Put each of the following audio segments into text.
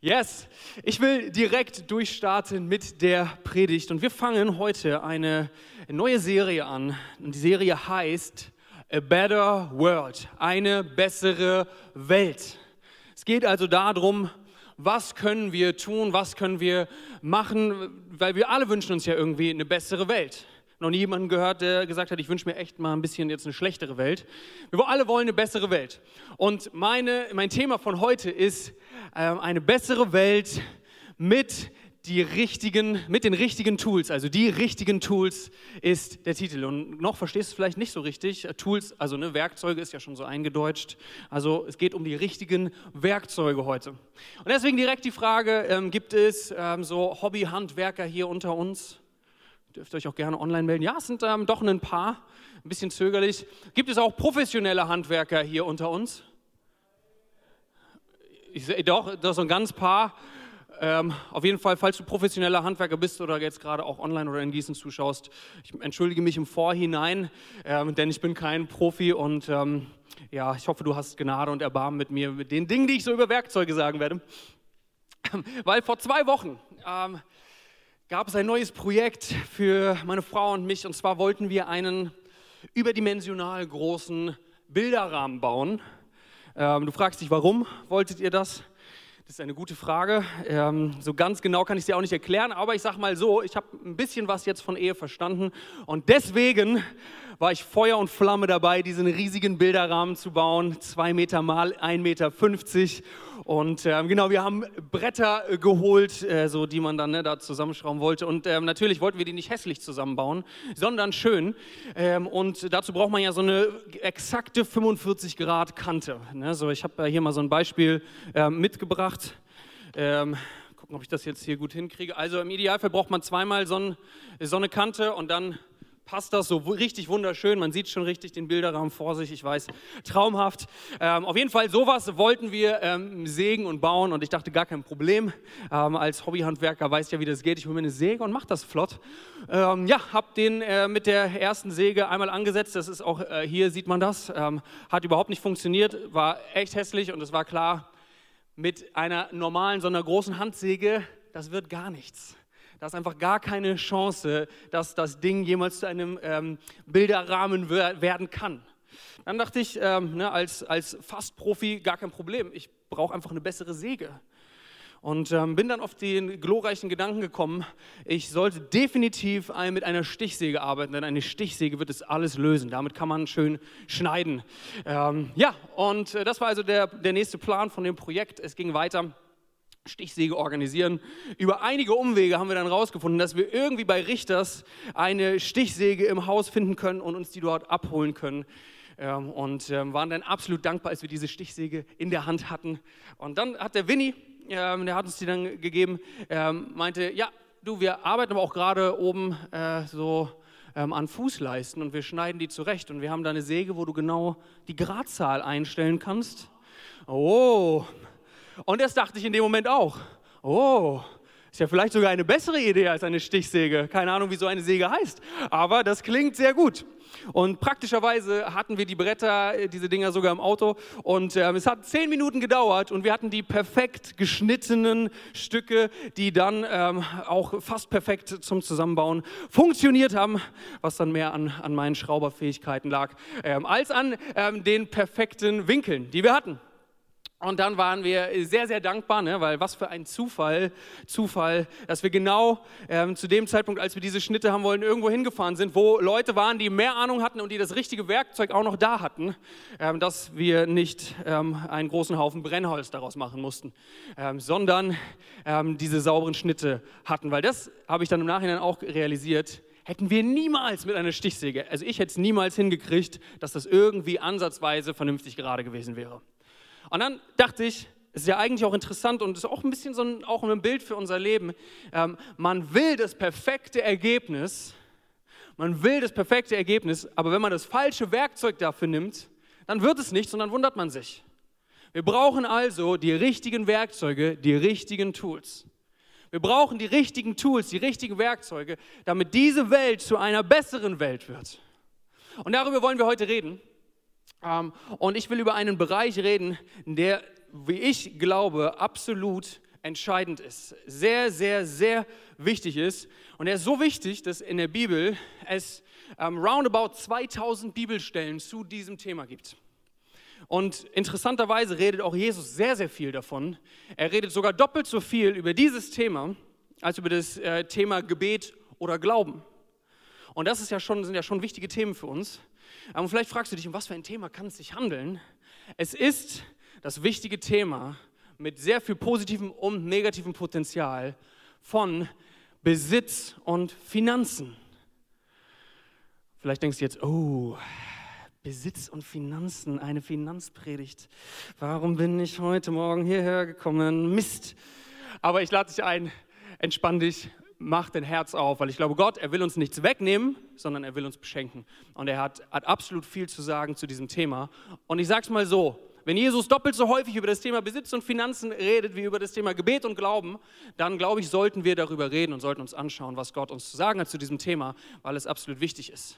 Yes, ich will direkt durchstarten mit der Predigt und wir fangen heute eine neue Serie an. Und die Serie heißt A Better World, eine bessere Welt. Es geht also darum, was können wir tun, was können wir machen, weil wir alle wünschen uns ja irgendwie eine bessere Welt noch nie jemanden gehört, der gesagt hat, ich wünsche mir echt mal ein bisschen jetzt eine schlechtere Welt. Wir alle wollen eine bessere Welt. Und meine, mein Thema von heute ist äh, eine bessere Welt mit die richtigen, mit den richtigen Tools, also die richtigen Tools ist der Titel. Und noch verstehst du es vielleicht nicht so richtig. Tools, also ne, Werkzeuge ist ja schon so eingedeutscht. Also es geht um die richtigen Werkzeuge heute. Und deswegen direkt die Frage, ähm, gibt es ähm, so Hobbyhandwerker hier unter uns? Dürft euch auch gerne online melden. Ja, es sind ähm, doch ein paar, ein bisschen zögerlich. Gibt es auch professionelle Handwerker hier unter uns? Ich sehe doch, das sind ganz paar. Ähm, auf jeden Fall, falls du professioneller Handwerker bist oder jetzt gerade auch online oder in Gießen zuschaust, ich entschuldige mich im Vorhinein, ähm, denn ich bin kein Profi und ähm, ja, ich hoffe, du hast Gnade und Erbarmen mit mir, mit den Dingen, die ich so über Werkzeuge sagen werde. Weil vor zwei Wochen ähm, gab es ein neues Projekt für meine Frau und mich. Und zwar wollten wir einen überdimensional großen Bilderrahmen bauen. Ähm, du fragst dich, warum wolltet ihr das? Das ist eine gute Frage. Ähm, so ganz genau kann ich es dir auch nicht erklären, aber ich sage mal so, ich habe ein bisschen was jetzt von Ehe verstanden und deswegen war ich Feuer und Flamme dabei, diesen riesigen Bilderrahmen zu bauen, zwei Meter mal 1,50 Meter. Und ähm, genau, wir haben Bretter äh, geholt, äh, so die man dann ne, da zusammenschrauben wollte. Und ähm, natürlich wollten wir die nicht hässlich zusammenbauen, sondern schön. Ähm, und dazu braucht man ja so eine exakte 45 Grad Kante. Ne? So, ich habe hier mal so ein Beispiel ähm, mitgebracht. Ähm, gucken, ob ich das jetzt hier gut hinkriege. Also im Idealfall braucht man zweimal so, ein, so eine Kante und dann passt das so richtig wunderschön. Man sieht schon richtig den Bilderrahmen vor sich, ich weiß, traumhaft. Ähm, auf jeden Fall, sowas wollten wir ähm, sägen und bauen und ich dachte, gar kein Problem. Ähm, als Hobbyhandwerker weiß ja, wie das geht. Ich hole mir eine Säge und mache das flott. Ähm, ja, habe den äh, mit der ersten Säge einmal angesetzt. Das ist auch, äh, hier sieht man das. Ähm, hat überhaupt nicht funktioniert, war echt hässlich und es war klar, mit einer normalen, so einer großen Handsäge, das wird gar nichts. Da ist einfach gar keine Chance, dass das Ding jemals zu einem ähm, Bilderrahmen werden kann. Dann dachte ich, ähm, ne, als, als Fastprofi gar kein Problem, ich brauche einfach eine bessere Säge. Und ähm, bin dann auf den glorreichen Gedanken gekommen, ich sollte definitiv mit einer Stichsäge arbeiten, denn eine Stichsäge wird es alles lösen. Damit kann man schön schneiden. Ähm, ja, und äh, das war also der, der nächste Plan von dem Projekt. Es ging weiter. Stichsäge organisieren. Über einige Umwege haben wir dann herausgefunden, dass wir irgendwie bei Richters eine Stichsäge im Haus finden können und uns die dort abholen können. Ähm, und ähm, waren dann absolut dankbar, als wir diese Stichsäge in der Hand hatten. Und dann hat der Winnie, ähm, der hat uns die dann gegeben, meinte, ja, du, wir arbeiten aber auch gerade oben äh, so an Fußleisten und wir schneiden die zurecht. Und wir haben da eine Säge, wo du genau die Gradzahl einstellen kannst. Oh, und das dachte ich in dem Moment auch. Oh, ist ja vielleicht sogar eine bessere Idee als eine Stichsäge. Keine Ahnung, wie so eine Säge heißt, aber das klingt sehr gut. Und praktischerweise hatten wir die Bretter, äh, diese Dinger sogar im Auto. Und äh, es hat zehn Minuten gedauert und wir hatten die perfekt geschnittenen Stücke, die dann ähm, auch fast perfekt zum Zusammenbauen funktioniert haben, was dann mehr an, an meinen Schrauberfähigkeiten lag, ähm, als an ähm, den perfekten Winkeln, die wir hatten. Und dann waren wir sehr, sehr dankbar, ne? weil was für ein Zufall, Zufall, dass wir genau ähm, zu dem Zeitpunkt, als wir diese Schnitte haben wollen, irgendwo hingefahren sind, wo Leute waren, die mehr Ahnung hatten und die das richtige Werkzeug auch noch da hatten, ähm, dass wir nicht ähm, einen großen Haufen Brennholz daraus machen mussten, ähm, sondern ähm, diese sauberen Schnitte hatten. Weil das habe ich dann im Nachhinein auch realisiert, hätten wir niemals mit einer Stichsäge, also ich hätte es niemals hingekriegt, dass das irgendwie ansatzweise vernünftig gerade gewesen wäre. Und dann dachte ich, es ist ja eigentlich auch interessant und ist auch ein bisschen so ein, auch ein Bild für unser Leben. Ähm, man will das perfekte Ergebnis, man will das perfekte Ergebnis, aber wenn man das falsche Werkzeug dafür nimmt, dann wird es nichts und dann wundert man sich. Wir brauchen also die richtigen Werkzeuge, die richtigen Tools. Wir brauchen die richtigen Tools, die richtigen Werkzeuge, damit diese Welt zu einer besseren Welt wird. Und darüber wollen wir heute reden. Ähm, und ich will über einen Bereich reden, der, wie ich glaube, absolut entscheidend ist, sehr, sehr, sehr wichtig ist. Und er ist so wichtig, dass in der Bibel es ähm, roundabout 2000 Bibelstellen zu diesem Thema gibt. Und interessanterweise redet auch Jesus sehr, sehr viel davon. Er redet sogar doppelt so viel über dieses Thema als über das äh, Thema Gebet oder Glauben. Und das ist ja schon, sind ja schon wichtige Themen für uns. Aber vielleicht fragst du dich, um was für ein Thema kann es sich handeln? Es ist das wichtige Thema mit sehr viel positivem und negativem Potenzial von Besitz und Finanzen. Vielleicht denkst du jetzt, oh, Besitz und Finanzen, eine Finanzpredigt. Warum bin ich heute Morgen hierher gekommen? Mist. Aber ich lade dich ein, entspann dich, mach dein Herz auf, weil ich glaube, Gott, er will uns nichts wegnehmen, sondern er will uns beschenken. Und er hat, hat absolut viel zu sagen zu diesem Thema. Und ich sage es mal so, wenn Jesus doppelt so häufig über das Thema Besitz und Finanzen redet wie über das Thema Gebet und Glauben, dann glaube ich, sollten wir darüber reden und sollten uns anschauen, was Gott uns zu sagen hat zu diesem Thema, weil es absolut wichtig ist.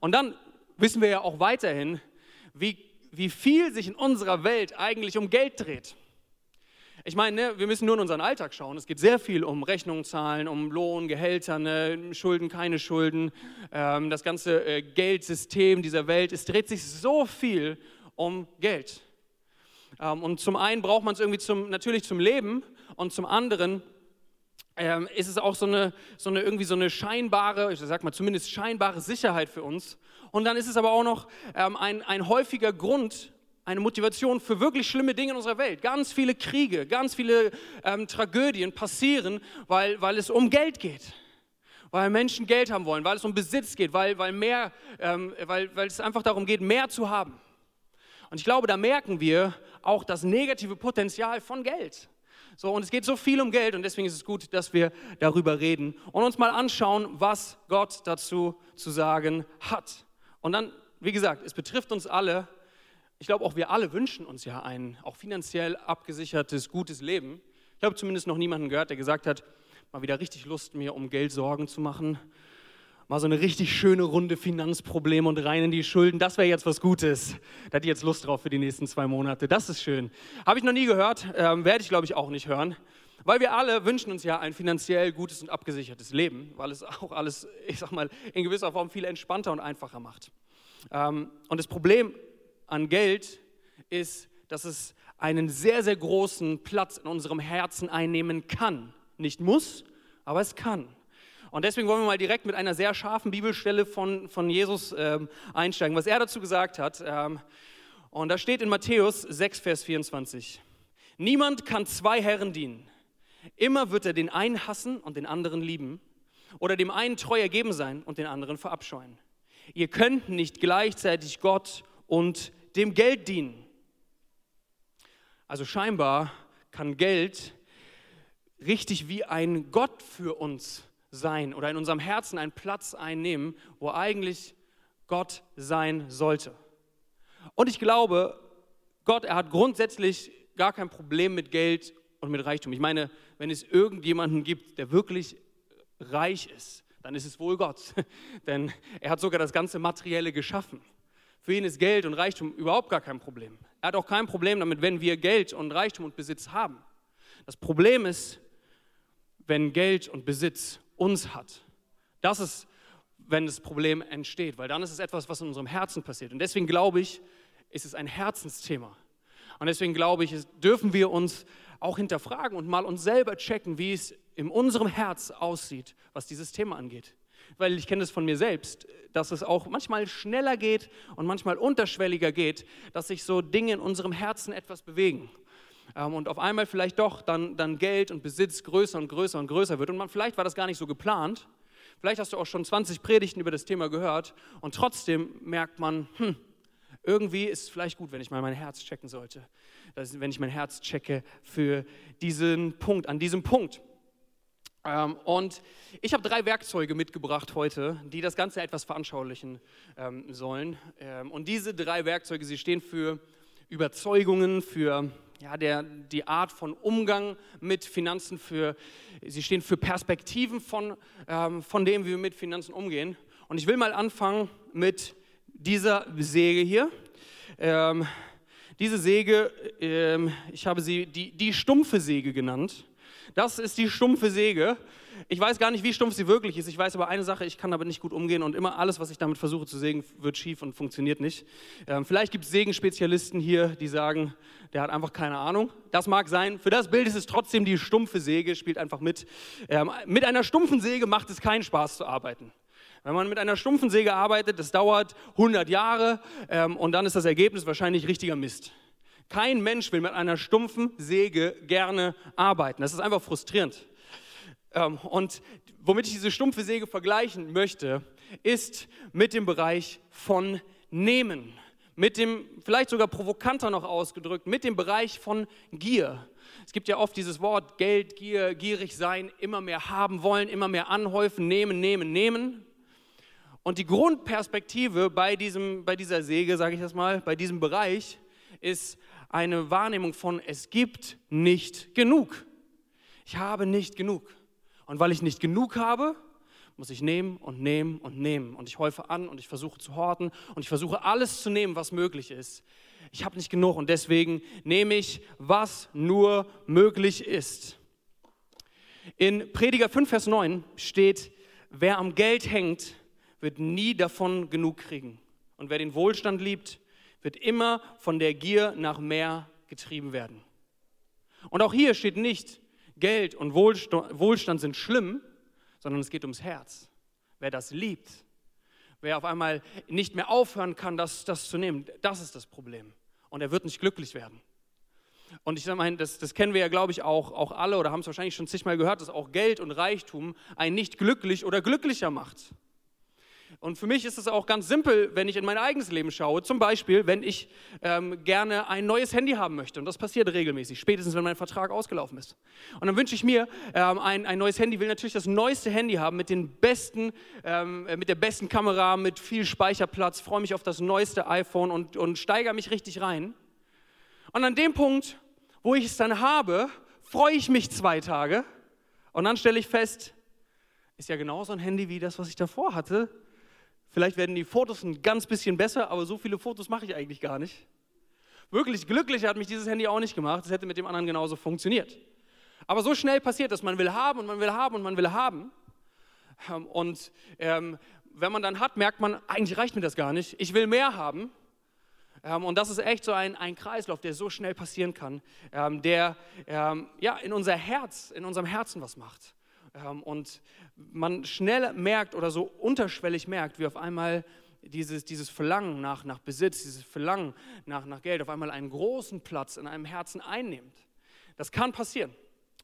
Und dann wissen wir ja auch weiterhin, wie, wie viel sich in unserer Welt eigentlich um Geld dreht. Ich meine, ne, wir müssen nur in unseren Alltag schauen. Es geht sehr viel um Rechnungen zahlen, um Lohn, Gehälter, ne, Schulden, keine Schulden. Ähm, das ganze äh, Geldsystem dieser Welt, es dreht sich so viel um Geld. Ähm, und zum einen braucht man es irgendwie zum, natürlich zum Leben und zum anderen ähm, ist es auch so eine, so eine, irgendwie so eine scheinbare, ich sag mal zumindest scheinbare Sicherheit für uns. Und dann ist es aber auch noch ähm, ein, ein häufiger Grund, eine Motivation für wirklich schlimme Dinge in unserer Welt. Ganz viele Kriege, ganz viele ähm, Tragödien passieren, weil, weil es um Geld geht. Weil Menschen Geld haben wollen, weil es um Besitz geht, weil, weil, mehr, ähm, weil, weil es einfach darum geht, mehr zu haben. Und ich glaube, da merken wir auch das negative Potenzial von Geld. So, und es geht so viel um Geld und deswegen ist es gut, dass wir darüber reden und uns mal anschauen, was Gott dazu zu sagen hat. Und dann, wie gesagt, es betrifft uns alle. Ich glaube, auch wir alle wünschen uns ja ein auch finanziell abgesichertes, gutes Leben. Ich habe zumindest noch niemanden gehört, der gesagt hat, mal wieder richtig Lust, mir um Geld Sorgen zu machen mal so eine richtig schöne Runde Finanzprobleme und rein in die Schulden. Das wäre jetzt was Gutes. Da hätte ich jetzt Lust drauf für die nächsten zwei Monate. Das ist schön. Habe ich noch nie gehört, ähm, werde ich glaube ich auch nicht hören. Weil wir alle wünschen uns ja ein finanziell gutes und abgesichertes Leben, weil es auch alles, ich sag mal, in gewisser Form viel entspannter und einfacher macht. Ähm, und das Problem an Geld ist, dass es einen sehr, sehr großen Platz in unserem Herzen einnehmen kann. Nicht muss, aber es kann. Und deswegen wollen wir mal direkt mit einer sehr scharfen Bibelstelle von, von Jesus ähm, einsteigen, was er dazu gesagt hat. Ähm, und da steht in Matthäus 6, Vers 24. Niemand kann zwei Herren dienen. Immer wird er den einen hassen und den anderen lieben oder dem einen treu ergeben sein und den anderen verabscheuen. Ihr könnt nicht gleichzeitig Gott und dem Geld dienen. Also scheinbar kann Geld richtig wie ein Gott für uns sein oder in unserem Herzen einen Platz einnehmen, wo eigentlich Gott sein sollte. Und ich glaube, Gott, er hat grundsätzlich gar kein Problem mit Geld und mit Reichtum. Ich meine, wenn es irgendjemanden gibt, der wirklich reich ist, dann ist es wohl Gott. Denn er hat sogar das ganze Materielle geschaffen. Für ihn ist Geld und Reichtum überhaupt gar kein Problem. Er hat auch kein Problem damit, wenn wir Geld und Reichtum und Besitz haben. Das Problem ist, wenn Geld und Besitz uns hat. Das ist, wenn das Problem entsteht, weil dann ist es etwas, was in unserem Herzen passiert. Und deswegen glaube ich, ist es ein Herzensthema. Und deswegen glaube ich, dürfen wir uns auch hinterfragen und mal uns selber checken, wie es in unserem Herz aussieht, was dieses Thema angeht. Weil ich kenne es von mir selbst, dass es auch manchmal schneller geht und manchmal unterschwelliger geht, dass sich so Dinge in unserem Herzen etwas bewegen ähm, und auf einmal vielleicht doch dann, dann Geld und Besitz größer und größer und größer wird. Und man, vielleicht war das gar nicht so geplant. Vielleicht hast du auch schon 20 Predigten über das Thema gehört und trotzdem merkt man, hm, irgendwie ist es vielleicht gut, wenn ich mal mein Herz checken sollte. Das, wenn ich mein Herz checke für diesen Punkt, an diesem Punkt. Ähm, und ich habe drei Werkzeuge mitgebracht heute, die das Ganze etwas veranschaulichen ähm, sollen. Ähm, und diese drei Werkzeuge, sie stehen für Überzeugungen, für ja, der, die Art von Umgang mit Finanzen, für, sie stehen für Perspektiven von, von dem, wie wir mit Finanzen umgehen. Und ich will mal anfangen mit dieser Säge hier. Diese Säge, ich habe sie die, die stumpfe Säge genannt. Das ist die stumpfe Säge. Ich weiß gar nicht, wie stumpf sie wirklich ist. Ich weiß aber eine Sache, ich kann damit nicht gut umgehen und immer alles, was ich damit versuche zu sägen, wird schief und funktioniert nicht. Ähm, vielleicht gibt es Sägenspezialisten hier, die sagen, der hat einfach keine Ahnung. Das mag sein. Für das Bild ist es trotzdem die stumpfe Säge, spielt einfach mit. Ähm, mit einer stumpfen Säge macht es keinen Spaß zu arbeiten. Wenn man mit einer stumpfen Säge arbeitet, das dauert 100 Jahre ähm, und dann ist das Ergebnis wahrscheinlich richtiger Mist. Kein Mensch will mit einer stumpfen Säge gerne arbeiten. Das ist einfach frustrierend. Ähm, und womit ich diese stumpfe Säge vergleichen möchte, ist mit dem Bereich von Nehmen. Mit dem, vielleicht sogar provokanter noch ausgedrückt, mit dem Bereich von Gier. Es gibt ja oft dieses Wort Geld, Gier, gierig sein, immer mehr haben wollen, immer mehr anhäufen, nehmen, nehmen, nehmen. Und die Grundperspektive bei, diesem, bei dieser Säge, sage ich das mal, bei diesem Bereich, ist eine Wahrnehmung von, es gibt nicht genug. Ich habe nicht genug. Und weil ich nicht genug habe, muss ich nehmen und nehmen und nehmen. Und ich häufe an und ich versuche zu horten und ich versuche alles zu nehmen, was möglich ist. Ich habe nicht genug und deswegen nehme ich, was nur möglich ist. In Prediger 5, Vers 9 steht, wer am Geld hängt, wird nie davon genug kriegen. Und wer den Wohlstand liebt, wird immer von der Gier nach mehr getrieben werden. Und auch hier steht nicht, Geld und Wohlstand sind schlimm, sondern es geht ums Herz. Wer das liebt, wer auf einmal nicht mehr aufhören kann, das, das zu nehmen, das ist das Problem. Und er wird nicht glücklich werden. Und ich meine, das, das kennen wir ja, glaube ich, auch, auch alle oder haben es wahrscheinlich schon zigmal gehört, dass auch Geld und Reichtum einen nicht glücklich oder glücklicher macht. Und für mich ist es auch ganz simpel, wenn ich in mein eigenes Leben schaue. Zum Beispiel, wenn ich ähm, gerne ein neues Handy haben möchte. Und das passiert regelmäßig, spätestens wenn mein Vertrag ausgelaufen ist. Und dann wünsche ich mir ähm, ein, ein neues Handy, will natürlich das neueste Handy haben mit, den besten, ähm, mit der besten Kamera, mit viel Speicherplatz, freue mich auf das neueste iPhone und, und steigere mich richtig rein. Und an dem Punkt, wo ich es dann habe, freue ich mich zwei Tage. Und dann stelle ich fest, ist ja genauso ein Handy wie das, was ich davor hatte Vielleicht werden die Fotos ein ganz bisschen besser, aber so viele Fotos mache ich eigentlich gar nicht. Wirklich glücklich hat mich dieses Handy auch nicht gemacht. Es hätte mit dem anderen genauso funktioniert. Aber so schnell passiert das. Man will haben und man will haben und man will haben. Ähm, und ähm, wenn man dann hat, merkt man, eigentlich reicht mir das gar nicht. Ich will mehr haben. Ähm, und das ist echt so ein, ein Kreislauf, der so schnell passieren kann, ähm, der ähm, ja, in unser Herz, in unserem Herzen was macht. Ähm, und man schnell merkt oder so unterschwellig merkt, wie auf einmal dieses, dieses Verlangen nach, nach Besitz, dieses Verlangen nach, nach Geld auf einmal einen großen Platz in einem Herzen einnimmt. Das kann passieren.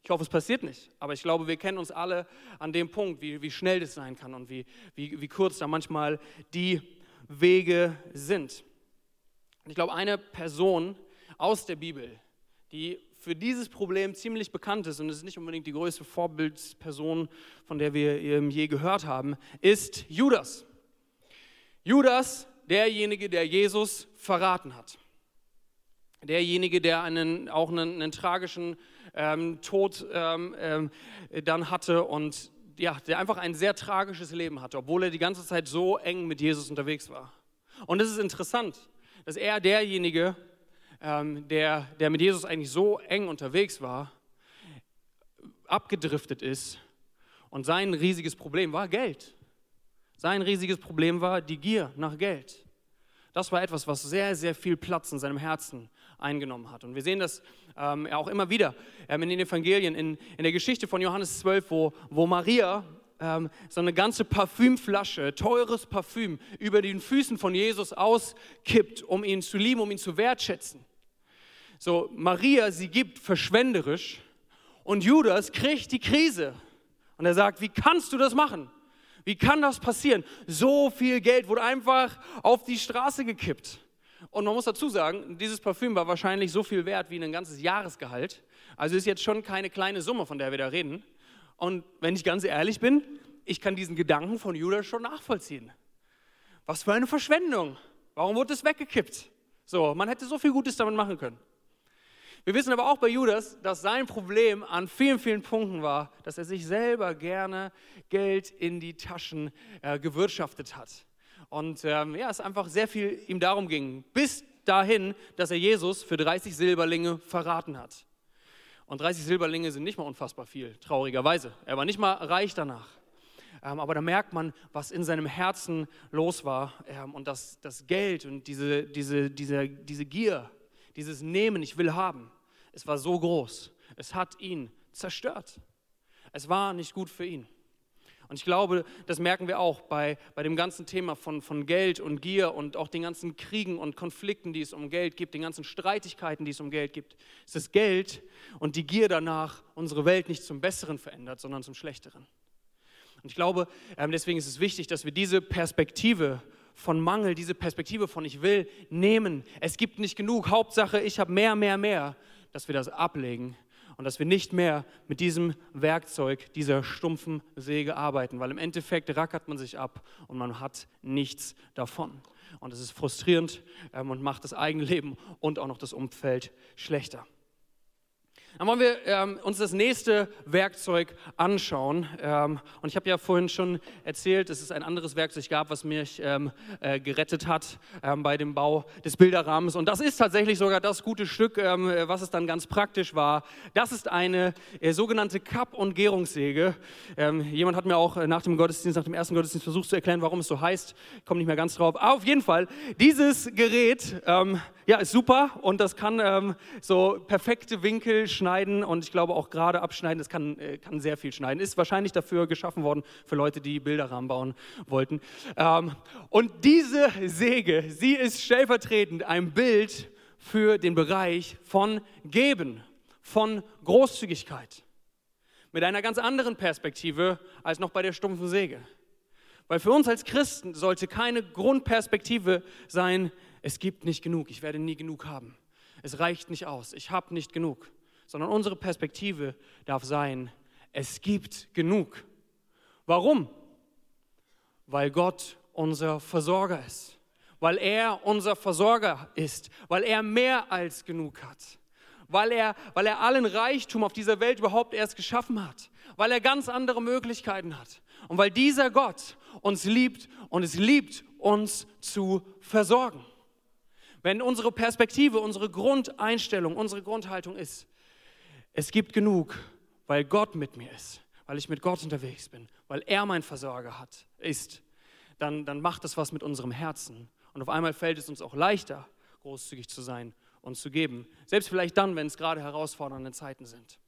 Ich hoffe, es passiert nicht. Aber ich glaube, wir kennen uns alle an dem Punkt, wie, wie schnell das sein kann und wie, wie, wie kurz da manchmal die Wege sind. Und ich glaube, eine Person aus der Bibel, die für dieses Problem ziemlich bekannt ist und es ist nicht unbedingt die größte Vorbildsperson, von der wir je gehört haben, ist Judas. Judas, derjenige, der Jesus verraten hat. Derjenige, der einen, auch einen, einen tragischen ähm, Tod ähm, ähm, dann hatte und ja, der einfach ein sehr tragisches Leben hatte, obwohl er die ganze Zeit so eng mit Jesus unterwegs war. Und es ist interessant, dass er derjenige ähm, der, der mit Jesus eigentlich so eng unterwegs war, abgedriftet ist und sein riesiges Problem war Geld. Sein riesiges Problem war die Gier nach Geld. Das war etwas, was sehr, sehr viel Platz in seinem Herzen eingenommen hat. Und wir sehen das ähm, auch immer wieder ähm, in den Evangelien, in, in der Geschichte von Johannes 12, wo, wo Maria ähm, so eine ganze Parfümflasche, teures Parfüm, über den Füßen von Jesus auskippt, um ihn zu lieben, um ihn zu wertschätzen. So, Maria, sie gibt verschwenderisch und Judas kriegt die Krise. Und er sagt, wie kannst du das machen? Wie kann das passieren? So viel Geld wurde einfach auf die Straße gekippt. Und man muss dazu sagen, dieses Parfüm war wahrscheinlich so viel wert wie ein ganzes Jahresgehalt. Also ist jetzt schon keine kleine Summe, von der wir da reden. Und wenn ich ganz ehrlich bin, ich kann diesen Gedanken von Judas schon nachvollziehen. Was für eine Verschwendung. Warum wurde es weggekippt? So, man hätte so viel Gutes damit machen können. Wir wissen aber auch bei Judas, dass sein Problem an vielen, vielen Punkten war, dass er sich selber gerne Geld in die Taschen äh, gewirtschaftet hat. Und ähm, ja, es einfach sehr viel ihm darum ging, bis dahin, dass er Jesus für 30 Silberlinge verraten hat. Und 30 Silberlinge sind nicht mal unfassbar viel, traurigerweise. Er war nicht mal reich danach. Ähm, aber da merkt man, was in seinem Herzen los war ähm, und das, das Geld und diese, diese, diese, diese Gier, dieses Nehmen, ich will haben, es war so groß. Es hat ihn zerstört. Es war nicht gut für ihn. Und ich glaube, das merken wir auch bei, bei dem ganzen Thema von, von Geld und Gier und auch den ganzen Kriegen und Konflikten, die es um Geld gibt, den ganzen Streitigkeiten, die es um Geld gibt. Es ist Geld und die Gier danach unsere Welt nicht zum Besseren verändert, sondern zum Schlechteren. Und ich glaube, ähm, deswegen ist es wichtig, dass wir diese Perspektive von Mangel, diese Perspektive von ich will nehmen, es gibt nicht genug, Hauptsache ich habe mehr, mehr, mehr, dass wir das ablegen und dass wir nicht mehr mit diesem Werkzeug, dieser stumpfen Säge arbeiten, weil im Endeffekt rackert man sich ab und man hat nichts davon. Und es ist frustrierend ähm, und macht das eigene Leben und auch noch das Umfeld schlechter. Dann wollen wir ähm, uns das nächste Werkzeug anschauen. Ähm, und ich habe ja vorhin schon erzählt, dass es ein anderes Werkzeug gab, was mich ähm, äh, gerettet hat ähm, bei dem Bau des Bilderrahmens. Und das ist tatsächlich sogar das gute Stück, ähm, was es dann ganz praktisch war. Das ist eine äh, sogenannte Kapp- und Gärungssäge. Ähm, jemand hat mir auch äh, nach dem Gottesdienst, nach dem ersten Gottesdienst versucht zu erklären, warum es so heißt. Ich komme nicht mehr ganz drauf. Aber auf jeden Fall, dieses Gerät ja, ist super und das kann so perfekte Winkel schneiden schneiden und ich glaube auch gerade abschneiden, das kann, äh, kann sehr viel schneiden. Ist wahrscheinlich dafür geschaffen worden für Leute, die Bilderrahmen bauen wollten. Ähm, und diese Säge, sie ist stellvertretend ein Bild für den Bereich von Geben, von Großzügigkeit. Mit einer ganz anderen Perspektive als noch bei der stumpfen Säge. Weil für uns als Christen sollte keine Grundperspektive sein, es gibt nicht genug, ich werde nie genug haben. Es reicht nicht aus, ich habe nicht genug sondern unsere Perspektive darf sein, es gibt genug. Warum? Weil Gott unser Versorger ist, weil er unser Versorger ist, weil er mehr als genug hat, weil er, weil er allen Reichtum auf dieser Welt überhaupt erst geschaffen hat, weil er ganz andere Möglichkeiten hat und weil dieser Gott uns liebt und es liebt, uns zu versorgen. Wenn unsere Perspektive, unsere Grundeinstellung, unsere Grundhaltung ist, es gibt genug, weil Gott mit mir ist, weil ich mit Gott unterwegs bin, weil er mein Versorger hat, ist, dann, dann macht das was mit unserem Herzen. Und auf einmal fällt es uns auch leichter, großzügig zu sein und zu geben. Selbst vielleicht dann, wenn es gerade herausfordernde Zeiten sind.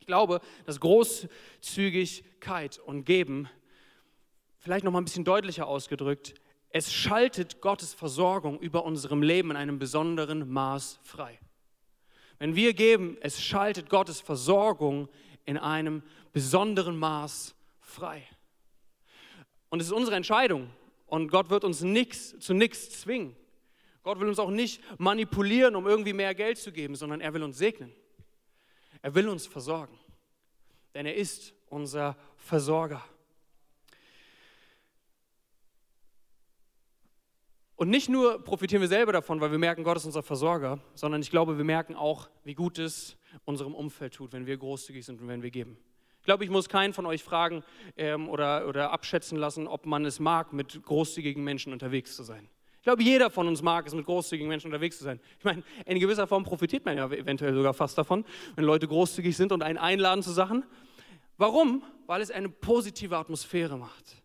Ich glaube, dass Großzügigkeit und Geben, vielleicht noch mal ein bisschen deutlicher ausgedrückt, es schaltet Gottes Versorgung über unserem Leben in einem besonderen Maß frei. Wenn wir geben, es schaltet Gottes Versorgung in einem besonderen Maß frei. Und es ist unsere Entscheidung. Und Gott wird uns nix, zu nichts zwingen. Gott will uns auch nicht manipulieren, um irgendwie mehr Geld zu geben, sondern er will uns segnen. Er will uns versorgen. Denn er ist unser Versorger. Und nicht nur profitieren wir selber davon, weil wir merken, Gott ist unser Versorger, sondern ich glaube, wir merken auch, wie gut es unserem Umfeld tut, wenn wir großzügig sind und wenn wir geben. Ich glaube, ich muss keinen von euch fragen ähm, oder, oder abschätzen lassen, ob man es mag, mit großzügigen Menschen unterwegs zu sein. Ich glaube, jeder von uns mag es, mit großzügigen Menschen unterwegs zu sein. Ich meine, in gewisser Form profitiert man ja eventuell sogar fast davon, wenn Leute großzügig sind und einen einladen zu Sachen. Warum? Weil es eine positive Atmosphäre macht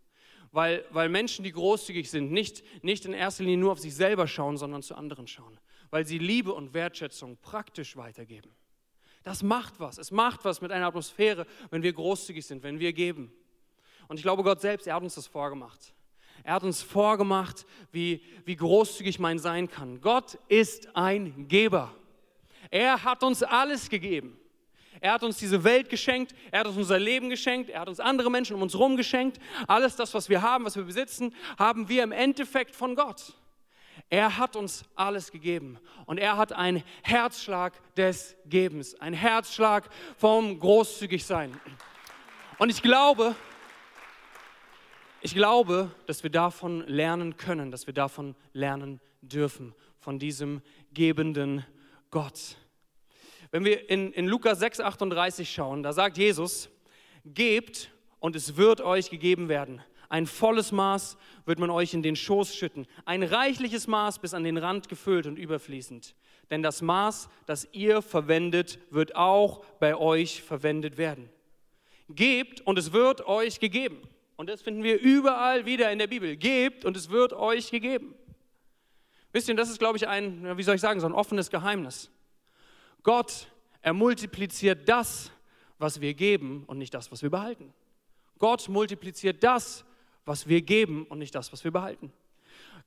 weil, weil Menschen, die großzügig sind, nicht, nicht in erster Linie nur auf sich selber schauen, sondern zu anderen schauen, weil sie Liebe und Wertschätzung praktisch weitergeben. Das macht was. Es macht was mit einer Atmosphäre, wenn wir großzügig sind, wenn wir geben. Und ich glaube, Gott selbst, er hat uns das vorgemacht. Er hat uns vorgemacht, wie, wie großzügig mein sein kann. Gott ist ein Geber. Er hat uns alles gegeben. Er hat uns diese Welt geschenkt, er hat uns unser Leben geschenkt, er hat uns andere Menschen um uns herum geschenkt. Alles das, was wir haben, was wir besitzen, haben wir im Endeffekt von Gott. Er hat uns alles gegeben und er hat einen Herzschlag des Gebens, einen Herzschlag vom Großzügigsein. Und ich glaube, ich glaube, dass wir davon lernen können, dass wir davon lernen dürfen, von diesem gebenden Gott. Wenn wir in, in Lukas 6, 38 schauen, da sagt Jesus, gebt und es wird euch gegeben werden. Ein volles Maß wird man euch in den Schoß schütten, ein reichliches Maß bis an den Rand gefüllt und überfließend. Denn das Maß, das ihr verwendet, wird auch bei euch verwendet werden. Gebt und es wird euch gegeben. Und das finden wir überall wieder in der Bibel. Gebt und es wird euch gegeben. Wisst ihr, das ist, glaube ich, ein, wie soll ich sagen, so ein offenes Geheimnis. Gott, er multipliziert das, was wir geben und nicht das, was wir behalten. Gott multipliziert das, was wir geben und nicht das, was wir behalten.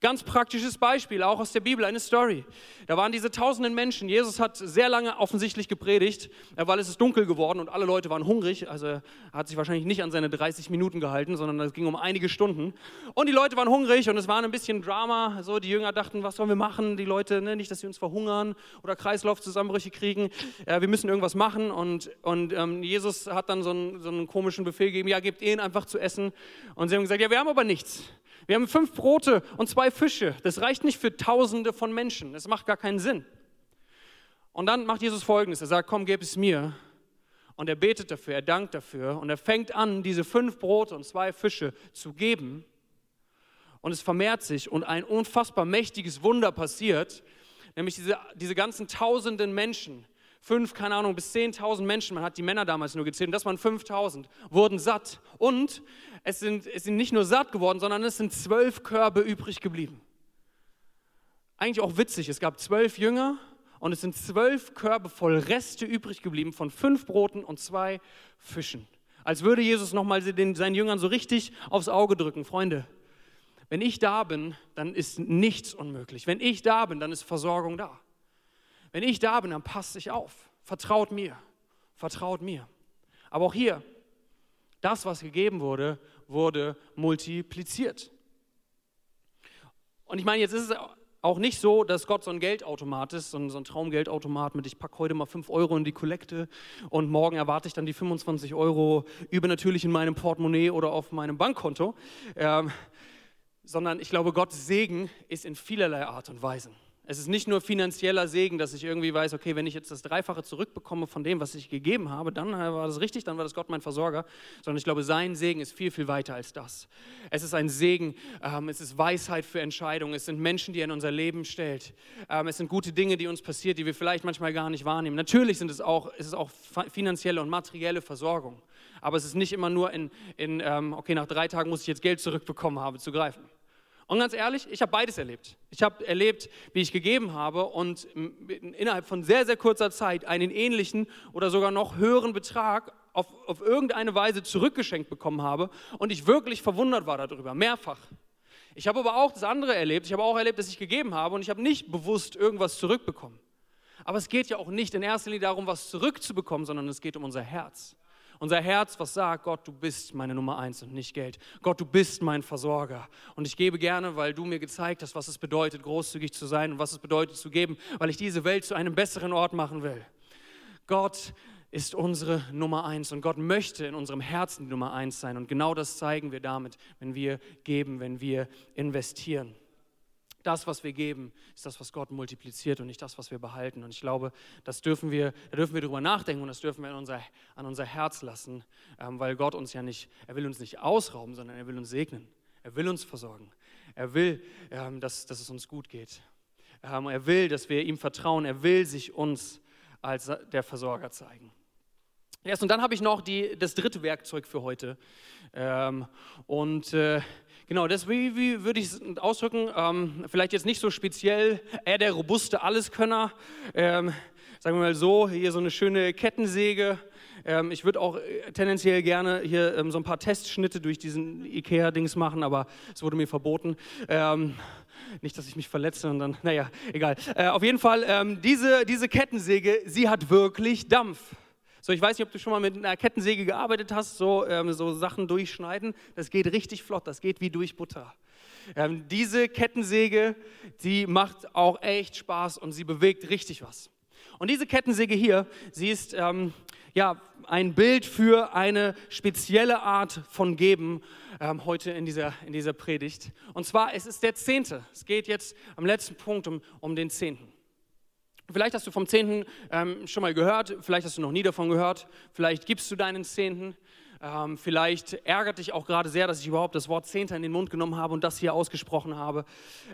Ganz praktisches Beispiel, auch aus der Bibel, eine Story. Da waren diese tausenden Menschen. Jesus hat sehr lange offensichtlich gepredigt, äh, weil es ist dunkel geworden und alle Leute waren hungrig. Also er hat sich wahrscheinlich nicht an seine 30 Minuten gehalten, sondern es ging um einige Stunden. Und die Leute waren hungrig und es war ein bisschen Drama. So, die Jünger dachten, was sollen wir machen? Die Leute, ne, nicht, dass sie uns verhungern oder Kreislaufzusammenbrüche kriegen. Äh, wir müssen irgendwas machen. Und, und ähm, Jesus hat dann so einen, so einen komischen Befehl gegeben, ja, gebt ihnen einfach zu essen. Und sie haben gesagt, ja, wir haben aber nichts. Wir haben fünf Brote und zwei Fische. Das reicht nicht für Tausende von Menschen. Das macht gar keinen Sinn. Und dann macht Jesus Folgendes. Er sagt, komm, gib es mir. Und er betet dafür, er dankt dafür. Und er fängt an, diese fünf Brote und zwei Fische zu geben. Und es vermehrt sich und ein unfassbar mächtiges Wunder passiert. Nämlich diese, diese ganzen tausenden Menschen, fünf, keine Ahnung, bis zehntausend Menschen, man hat die Männer damals nur gezählt, und das waren 5000, wurden satt. Und es sind, es sind nicht nur satt geworden, sondern es sind zwölf Körbe übrig geblieben. Eigentlich auch witzig, es gab zwölf Jünger und es sind zwölf Körbe voll Reste übrig geblieben von fünf Broten und zwei Fischen. Als würde Jesus nochmal seinen Jüngern so richtig aufs Auge drücken. Freunde, wenn ich da bin, dann ist nichts unmöglich. Wenn ich da bin, dann ist Versorgung da. Wenn ich da bin, dann passt sich auf. Vertraut mir. Vertraut mir. Aber auch hier, das, was gegeben wurde, wurde multipliziert. Und ich meine, jetzt ist es auch nicht so, dass Gott so ein Geldautomat ist, so ein, so ein Traumgeldautomat mit, ich packe heute mal 5 Euro in die Kollekte und morgen erwarte ich dann die 25 Euro übernatürlich in meinem Portemonnaie oder auf meinem Bankkonto. Ähm, sondern ich glaube, Gottes Segen ist in vielerlei Art und Weise. Es ist nicht nur finanzieller Segen, dass ich irgendwie weiß, okay, wenn ich jetzt das Dreifache zurückbekomme von dem, was ich gegeben habe, dann war das richtig, dann war das Gott mein Versorger. Sondern ich glaube, sein Segen ist viel, viel weiter als das. Es ist ein Segen, ähm, es ist Weisheit für Entscheidungen, es sind Menschen, die er in unser Leben stellt. Ähm, es sind gute Dinge, die uns passieren, die wir vielleicht manchmal gar nicht wahrnehmen. Natürlich sind es auch, es ist auch finanzielle und materielle Versorgung. Aber es ist nicht immer nur in, in ähm, okay, nach drei Tagen muss ich jetzt Geld zurückbekommen habe, zu greifen. Und ganz ehrlich, ich habe beides erlebt. Ich habe erlebt, wie ich gegeben habe und innerhalb von sehr, sehr kurzer Zeit einen ähnlichen oder sogar noch höheren Betrag auf, auf irgendeine Weise zurückgeschenkt bekommen habe und ich wirklich verwundert war darüber, mehrfach. Ich habe aber auch das andere erlebt. Ich habe auch erlebt, dass ich gegeben habe und ich habe nicht bewusst irgendwas zurückbekommen. Aber es geht ja auch nicht in erster Linie darum, was zurückzubekommen, sondern es geht um unser Herz. Unser Herz, was sagt, Gott, du bist meine Nummer eins und nicht Geld. Gott, du bist mein Versorger. Und ich gebe gerne, weil du mir gezeigt hast, was es bedeutet, großzügig zu sein und was es bedeutet zu geben, weil ich diese Welt zu einem besseren Ort machen will. Gott ist unsere Nummer eins und Gott möchte in unserem Herzen die Nummer eins sein. Und genau das zeigen wir damit, wenn wir geben, wenn wir investieren. Das, was wir geben, ist das, was Gott multipliziert und nicht das, was wir behalten. Und ich glaube, das dürfen wir, da dürfen wir drüber nachdenken und das dürfen wir an unser, an unser Herz lassen, ähm, weil Gott uns ja nicht, er will uns nicht ausrauben, sondern er will uns segnen. Er will uns versorgen. Er will, ähm, dass, dass es uns gut geht. Ähm, er will, dass wir ihm vertrauen. Er will sich uns als der Versorger zeigen. Erst und dann habe ich noch die, das dritte Werkzeug für heute. Ähm, und äh, Genau, das wie, wie würde ich es ausdrücken? Ähm, vielleicht jetzt nicht so speziell, er der robuste Alleskönner. Ähm, sagen wir mal so, hier so eine schöne Kettensäge. Ähm, ich würde auch äh, tendenziell gerne hier ähm, so ein paar Testschnitte durch diesen Ikea-Dings machen, aber es wurde mir verboten. Ähm, nicht, dass ich mich verletze und dann, naja, egal. Äh, auf jeden Fall, ähm, diese, diese Kettensäge, sie hat wirklich Dampf. So, ich weiß nicht, ob du schon mal mit einer Kettensäge gearbeitet hast, so, ähm, so Sachen durchschneiden. Das geht richtig flott, das geht wie durch Butter. Ähm, diese Kettensäge, die macht auch echt Spaß und sie bewegt richtig was. Und diese Kettensäge hier, sie ist ähm, ja, ein Bild für eine spezielle Art von Geben ähm, heute in dieser, in dieser Predigt. Und zwar, es ist der Zehnte. Es geht jetzt am letzten Punkt um, um den Zehnten. Vielleicht hast du vom Zehnten ähm, schon mal gehört, vielleicht hast du noch nie davon gehört, vielleicht gibst du deinen Zehnten. Ähm, vielleicht ärgert dich auch gerade sehr, dass ich überhaupt das Wort Zehnter in den Mund genommen habe und das hier ausgesprochen habe.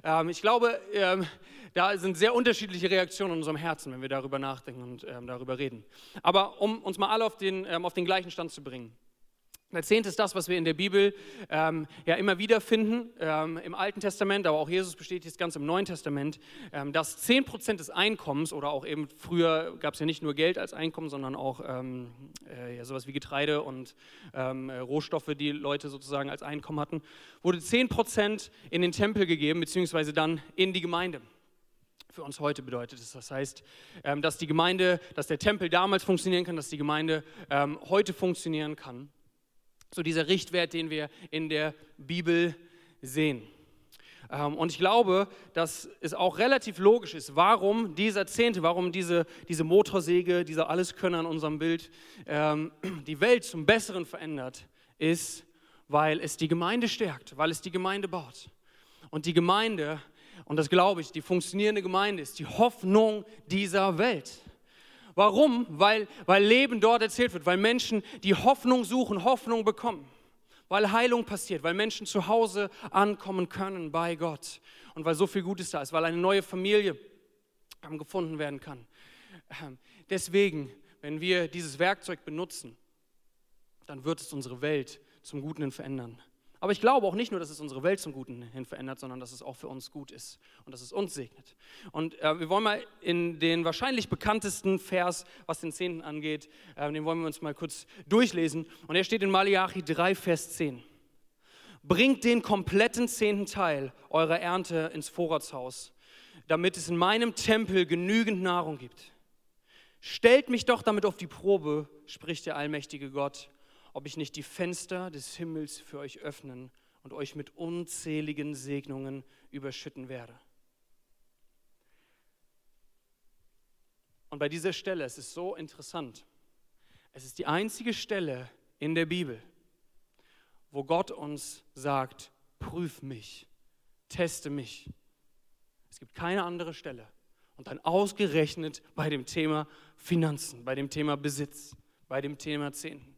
Ähm, ich glaube, ähm, da sind sehr unterschiedliche Reaktionen in unserem Herzen, wenn wir darüber nachdenken und ähm, darüber reden. Aber um uns mal alle auf den, ähm, auf den gleichen Stand zu bringen. Der Zehnte ist das, was wir in der Bibel ähm, ja immer wieder finden, ähm, im Alten Testament, aber auch Jesus bestätigt es ganz im Neuen Testament, ähm, dass 10% des Einkommens oder auch eben früher gab es ja nicht nur Geld als Einkommen, sondern auch ähm, äh, ja, sowas wie Getreide und ähm, äh, Rohstoffe, die Leute sozusagen als Einkommen hatten, wurde 10% in den Tempel gegeben, beziehungsweise dann in die Gemeinde für uns heute bedeutet es. Das heißt, ähm, dass die Gemeinde, dass der Tempel damals funktionieren kann, dass die Gemeinde ähm, heute funktionieren kann. So dieser Richtwert, den wir in der Bibel sehen. Ähm, und ich glaube, dass es auch relativ logisch ist, warum dieser Zehnte, warum diese, diese Motorsäge, dieser Alleskönner in unserem Bild ähm, die Welt zum Besseren verändert, ist, weil es die Gemeinde stärkt, weil es die Gemeinde baut. Und die Gemeinde, und das glaube ich, die funktionierende Gemeinde ist die Hoffnung dieser Welt. Warum? Weil, weil Leben dort erzählt wird, weil Menschen, die Hoffnung suchen, Hoffnung bekommen. Weil Heilung passiert, weil Menschen zu Hause ankommen können bei Gott. Und weil so viel Gutes da ist, weil eine neue Familie gefunden werden kann. Deswegen, wenn wir dieses Werkzeug benutzen, dann wird es unsere Welt zum Guten verändern. Aber ich glaube auch nicht nur, dass es unsere Welt zum Guten hin verändert, sondern dass es auch für uns gut ist und dass es uns segnet. Und äh, wir wollen mal in den wahrscheinlich bekanntesten Vers, was den Zehnten angeht, äh, den wollen wir uns mal kurz durchlesen. Und er steht in Malachi 3, Vers 10. Bringt den kompletten zehnten Teil eurer Ernte ins Vorratshaus, damit es in meinem Tempel genügend Nahrung gibt. Stellt mich doch damit auf die Probe, spricht der allmächtige Gott ob ich nicht die Fenster des Himmels für euch öffnen und euch mit unzähligen Segnungen überschütten werde. Und bei dieser Stelle, es ist so interessant, es ist die einzige Stelle in der Bibel, wo Gott uns sagt, prüf mich, teste mich. Es gibt keine andere Stelle. Und dann ausgerechnet bei dem Thema Finanzen, bei dem Thema Besitz, bei dem Thema Zehnten.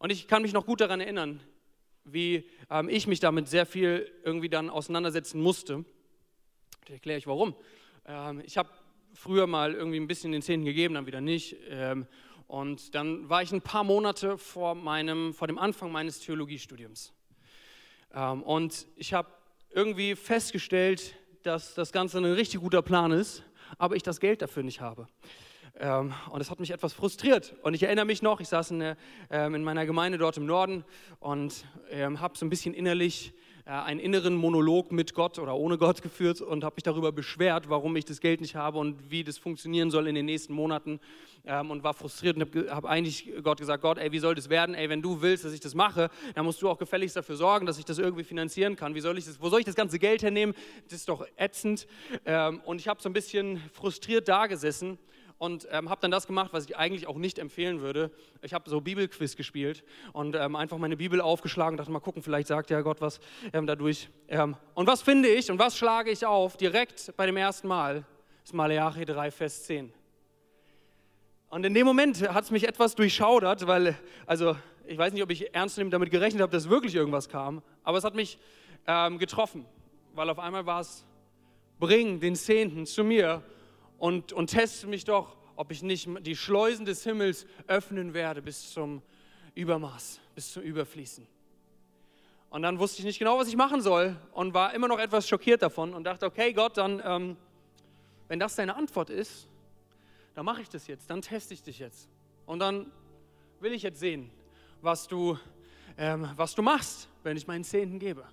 Und ich kann mich noch gut daran erinnern, wie ähm, ich mich damit sehr viel irgendwie dann auseinandersetzen musste. Da erkläre ich warum. Ähm, ich habe früher mal irgendwie ein bisschen den Zehnten gegeben, dann wieder nicht. Ähm, und dann war ich ein paar Monate vor, meinem, vor dem Anfang meines Theologiestudiums. Ähm, und ich habe irgendwie festgestellt, dass das Ganze ein richtig guter Plan ist, aber ich das Geld dafür nicht habe. Ähm, und das hat mich etwas frustriert. Und ich erinnere mich noch, ich saß in, ähm, in meiner Gemeinde dort im Norden und ähm, habe so ein bisschen innerlich äh, einen inneren Monolog mit Gott oder ohne Gott geführt und habe mich darüber beschwert, warum ich das Geld nicht habe und wie das funktionieren soll in den nächsten Monaten ähm, und war frustriert und habe hab eigentlich Gott gesagt, Gott, ey, wie soll das werden? Ey, wenn du willst, dass ich das mache, dann musst du auch gefälligst dafür sorgen, dass ich das irgendwie finanzieren kann. Wie soll ich das, wo soll ich das ganze Geld hernehmen? Das ist doch ätzend. Ähm, und ich habe so ein bisschen frustriert da gesessen und ähm, habe dann das gemacht, was ich eigentlich auch nicht empfehlen würde. Ich habe so Bibelquiz gespielt und ähm, einfach meine Bibel aufgeschlagen, dachte mal gucken, vielleicht sagt ja Gott was ähm, dadurch. Ähm, und was finde ich und was schlage ich auf direkt bei dem ersten Mal? Das ist Malachi 3, Vers 10. Und in dem Moment hat es mich etwas durchschaudert, weil, also ich weiß nicht, ob ich ernstnehmend damit gerechnet habe, dass wirklich irgendwas kam, aber es hat mich ähm, getroffen, weil auf einmal war es, bring den Zehnten zu mir und, und teste mich doch, ob ich nicht die Schleusen des Himmels öffnen werde bis zum Übermaß, bis zum Überfließen. Und dann wusste ich nicht genau, was ich machen soll und war immer noch etwas schockiert davon und dachte, okay Gott, dann, ähm, wenn das deine Antwort ist, dann mache ich das jetzt, dann teste ich dich jetzt. Und dann will ich jetzt sehen, was du, ähm, was du machst, wenn ich meinen Zehnten gebe.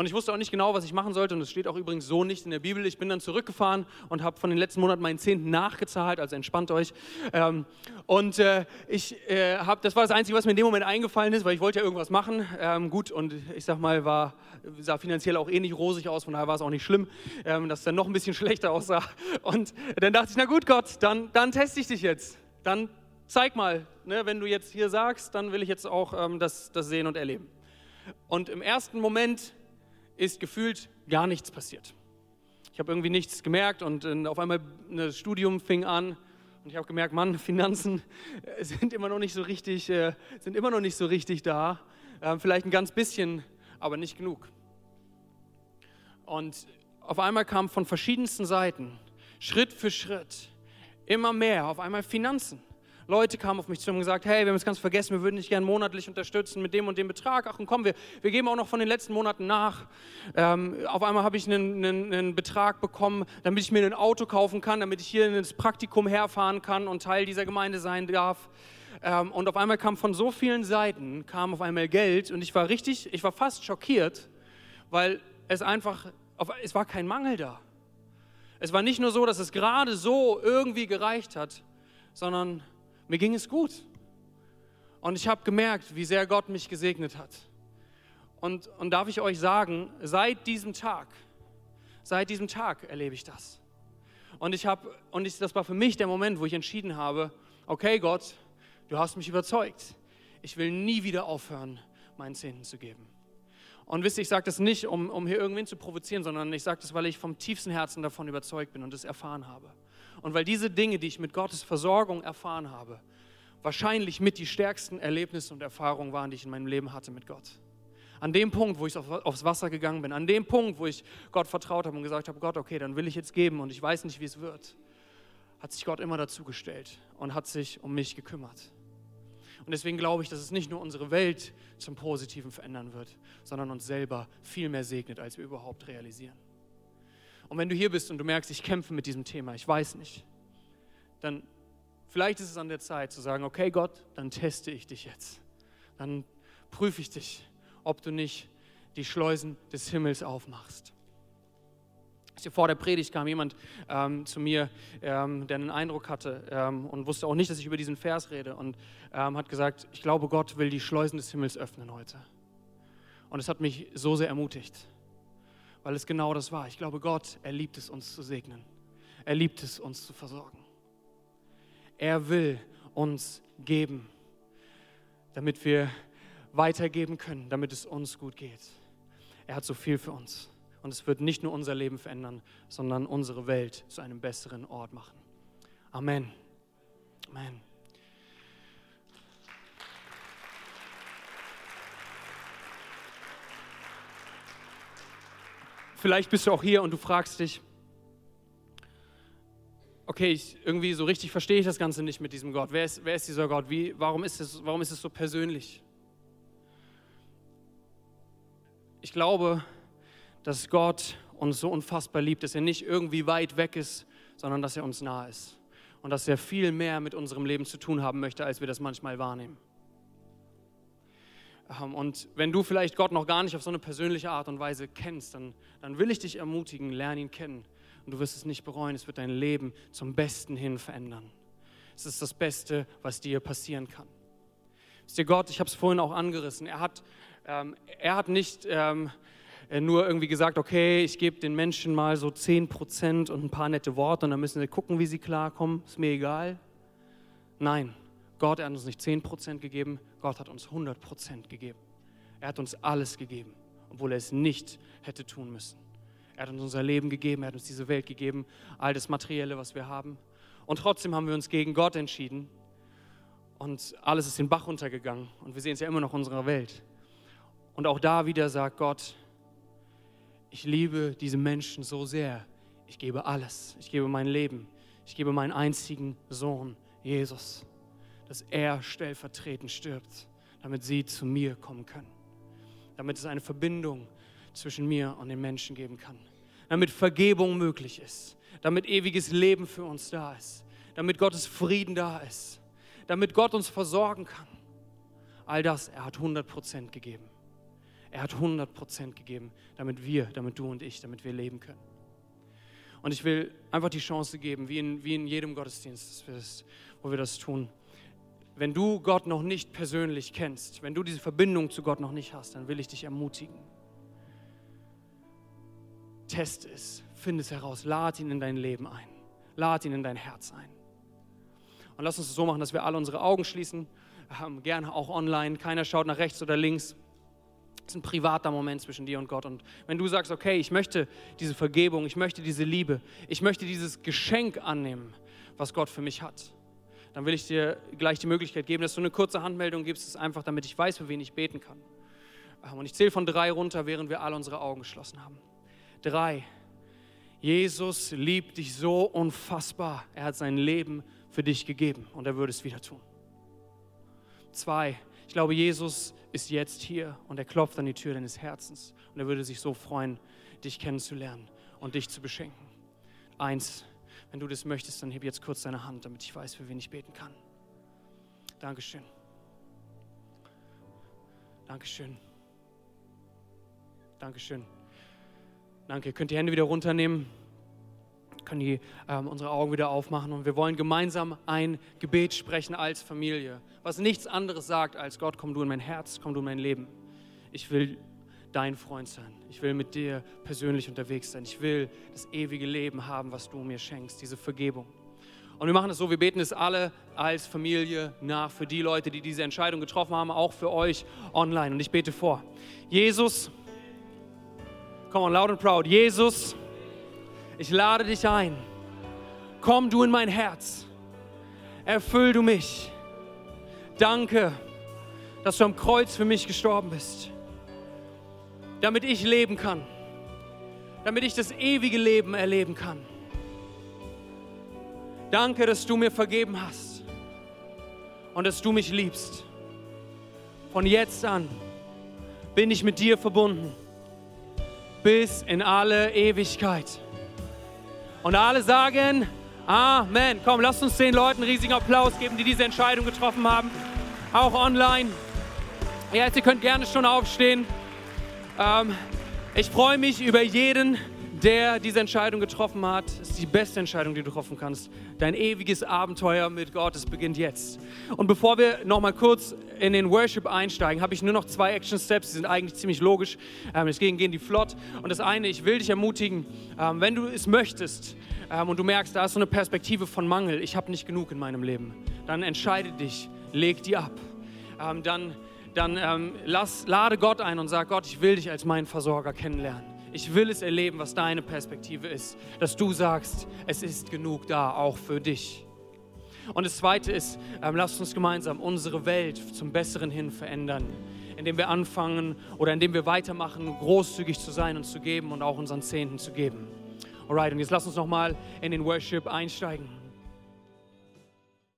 Und ich wusste auch nicht genau, was ich machen sollte. Und es steht auch übrigens so nicht in der Bibel. Ich bin dann zurückgefahren und habe von den letzten Monaten meinen Zehnten nachgezahlt. Also entspannt euch. Ähm, und äh, ich äh, habe, das war das Einzige, was mir in dem Moment eingefallen ist, weil ich wollte ja irgendwas machen. Ähm, gut, und ich sag mal, war, sah finanziell auch eh nicht rosig aus. Von daher war es auch nicht schlimm, ähm, dass es dann noch ein bisschen schlechter aussah. Und dann dachte ich, na gut, Gott, dann, dann teste ich dich jetzt. Dann zeig mal, ne, wenn du jetzt hier sagst, dann will ich jetzt auch ähm, das, das sehen und erleben. Und im ersten Moment ist gefühlt gar nichts passiert. Ich habe irgendwie nichts gemerkt und auf einmal das Studium fing an Und ich habe gemerkt, Mann, Finanzen äh, sind immer noch nicht so richtig, äh, sind immer noch nicht so richtig da. Ähm, vielleicht ein ganz bisschen, aber nicht genug. Und auf einmal kam von verschiedensten Seiten, Schritt für Schritt, immer mehr, auf einmal Finanzen. Leute kamen auf mich zu und gesagt, hey, wir haben es ganz vergessen, wir würden dich gerne monatlich unterstützen mit dem und dem Betrag. Ach und komm, wir, wir geben auch noch von den letzten Monaten nach. Ähm, auf einmal habe ich einen, einen, einen, Betrag bekommen, damit ich mir ein Auto kaufen kann, damit ich hier ins Praktikum herfahren kann und Teil dieser Gemeinde sein darf. Ähm, und auf einmal kam von so vielen Seiten, kam auf einmal Geld und ich war richtig, ich war fast schockiert, weil es einfach, es war kein Mangel da. Es war nicht nur so, dass es gerade so irgendwie gereicht hat, sondern mir ging es gut. Und ich habe gemerkt, wie sehr Gott mich gesegnet hat. Und, und darf ich euch sagen, seit diesem Tag, seit diesem Tag erlebe ich das. Und ich habe, und ich, das war für mich der Moment, wo ich entschieden habe, okay Gott, du hast mich überzeugt. Ich will nie wieder aufhören, meinen Zehnten zu geben. Und wisst ihr, ich sage das nicht, um, um hier irgendwen zu provozieren, sondern ich sage das, weil ich vom tiefsten Herzen davon überzeugt bin und es erfahren habe. Und weil diese Dinge, die ich mit Gottes Versorgung erfahren habe, wahrscheinlich mit die stärksten Erlebnisse und Erfahrungen waren, die ich in meinem Leben hatte mit Gott. An dem Punkt, wo ich aufs Wasser gegangen bin, an dem Punkt, wo ich Gott vertraut habe und gesagt habe, Gott, okay, dann will ich jetzt geben und ich weiß nicht, wie es wird, hat sich Gott immer dazugestellt und hat sich um mich gekümmert. Und deswegen glaube ich, dass es nicht nur unsere Welt zum Positiven verändern wird, sondern uns selber viel mehr segnet, als wir überhaupt realisieren. Und wenn du hier bist und du merkst, ich kämpfe mit diesem Thema, ich weiß nicht, dann vielleicht ist es an der Zeit zu sagen, okay Gott, dann teste ich dich jetzt. Dann prüfe ich dich, ob du nicht die Schleusen des Himmels aufmachst. Vor der Predigt kam jemand ähm, zu mir, ähm, der einen Eindruck hatte ähm, und wusste auch nicht, dass ich über diesen Vers rede und ähm, hat gesagt, ich glaube, Gott will die Schleusen des Himmels öffnen heute. Und es hat mich so sehr ermutigt weil es genau das war. Ich glaube, Gott, er liebt es, uns zu segnen. Er liebt es, uns zu versorgen. Er will uns geben, damit wir weitergeben können, damit es uns gut geht. Er hat so viel für uns. Und es wird nicht nur unser Leben verändern, sondern unsere Welt zu einem besseren Ort machen. Amen. Amen. Vielleicht bist du auch hier und du fragst dich, okay, ich, irgendwie so richtig verstehe ich das Ganze nicht mit diesem Gott. Wer ist, wer ist dieser Gott? Wie, warum, ist es, warum ist es so persönlich? Ich glaube, dass Gott uns so unfassbar liebt, dass er nicht irgendwie weit weg ist, sondern dass er uns nah ist. Und dass er viel mehr mit unserem Leben zu tun haben möchte, als wir das manchmal wahrnehmen. Ähm, und wenn du vielleicht Gott noch gar nicht auf so eine persönliche Art und Weise kennst, dann, dann will ich dich ermutigen, lerne ihn kennen. Und du wirst es nicht bereuen, es wird dein Leben zum Besten hin verändern. Es ist das Beste, was dir passieren kann. Wisst ihr, Gott, ich habe es vorhin auch angerissen, er hat, ähm, er hat nicht ähm, nur irgendwie gesagt, okay, ich gebe den Menschen mal so 10% und ein paar nette Worte und dann müssen sie gucken, wie sie klarkommen, ist mir egal. Nein, Gott hat uns nicht 10% gegeben, Gott hat uns 100% gegeben. Er hat uns alles gegeben, obwohl er es nicht hätte tun müssen. Er hat uns unser Leben gegeben, er hat uns diese Welt gegeben, all das Materielle, was wir haben. Und trotzdem haben wir uns gegen Gott entschieden und alles ist den Bach runtergegangen und wir sehen es ja immer noch in unserer Welt. Und auch da wieder sagt Gott, ich liebe diese Menschen so sehr, ich gebe alles, ich gebe mein Leben, ich gebe meinen einzigen Sohn, Jesus dass er stellvertretend stirbt, damit sie zu mir kommen können. Damit es eine Verbindung zwischen mir und den Menschen geben kann. Damit Vergebung möglich ist. Damit ewiges Leben für uns da ist. Damit Gottes Frieden da ist. Damit Gott uns versorgen kann. All das, er hat 100% gegeben. Er hat 100% gegeben, damit wir, damit du und ich, damit wir leben können. Und ich will einfach die Chance geben, wie in, wie in jedem Gottesdienst, wo wir das tun, wenn du Gott noch nicht persönlich kennst, wenn du diese Verbindung zu Gott noch nicht hast, dann will ich dich ermutigen. Test es, finde es heraus, lad ihn in dein Leben ein, lad ihn in dein Herz ein. Und lass uns es so machen, dass wir alle unsere Augen schließen, ähm, gerne auch online, keiner schaut nach rechts oder links. Es ist ein privater Moment zwischen dir und Gott. Und wenn du sagst, okay, ich möchte diese Vergebung, ich möchte diese Liebe, ich möchte dieses Geschenk annehmen, was Gott für mich hat, dann will ich dir gleich die Möglichkeit geben, dass du eine kurze Handmeldung gibst, das einfach, damit ich weiß, für wen ich beten kann. Ähm, und ich zähle von drei runter, während wir alle unsere Augen geschlossen haben. Drei. Jesus liebt dich so unfassbar. Er hat sein Leben für dich gegeben und er würde es wieder tun. Zwei. Ich glaube, Jesus ist jetzt hier und er klopft an die Tür deines Herzens und er würde sich so freuen, dich kennenzulernen und dich zu beschenken. Eins. Wenn du das möchtest, dann heb jetzt kurz deine Hand, damit ich weiß, für wen ich beten kann. Dankeschön. Dankeschön. Dankeschön. Danke. Könnt die Hände wieder runternehmen? Können die ähm, unsere Augen wieder aufmachen und wir wollen gemeinsam ein Gebet sprechen als Familie, was nichts anderes sagt als Gott, komm du in mein Herz, komm du in mein Leben. Ich will dein Freund sein. Ich will mit dir persönlich unterwegs sein. Ich will das ewige Leben haben, was du mir schenkst, diese Vergebung. Und wir machen es so, wir beten es alle als Familie nach für die Leute, die diese Entscheidung getroffen haben, auch für euch online. Und ich bete vor. Jesus, komm on, loud and proud. Jesus, ich lade dich ein. Komm du in mein Herz. Erfüll du mich. Danke, dass du am Kreuz für mich gestorben bist damit ich leben kann, damit ich das ewige Leben erleben kann. Danke, dass du mir vergeben hast und dass du mich liebst. Von jetzt an bin ich mit dir verbunden bis in alle Ewigkeit. Und alle sagen Amen. Komm, lasst uns den Leuten einen riesigen Applaus geben, die diese Entscheidung getroffen haben, auch online. Ja, ihr könnt gerne schon aufstehen. Ähm, ich freue mich über jeden, der diese Entscheidung getroffen hat. Es ist die beste Entscheidung, die du treffen kannst. Dein ewiges Abenteuer mit Gott, es beginnt jetzt. Und bevor wir noch mal kurz in den Worship einsteigen, habe ich nur noch zwei Action Steps. Die sind eigentlich ziemlich logisch. Ähm, deswegen gehen die flott. Und das eine, ich will dich ermutigen, ähm, wenn du es möchtest ähm, und du merkst, da ist so eine Perspektive von Mangel, ich habe nicht genug in meinem Leben, dann entscheide dich, leg die ab. Ähm, dann dann ähm, lass, lade Gott ein und sag, Gott, ich will dich als meinen Versorger kennenlernen. Ich will es erleben, was deine Perspektive ist, dass du sagst, es ist genug da, auch für dich. Und das Zweite ist, ähm, lasst uns gemeinsam unsere Welt zum Besseren hin verändern, indem wir anfangen oder indem wir weitermachen, großzügig zu sein und zu geben und auch unseren Zehnten zu geben. Alright, und jetzt lasst uns nochmal in den Worship einsteigen.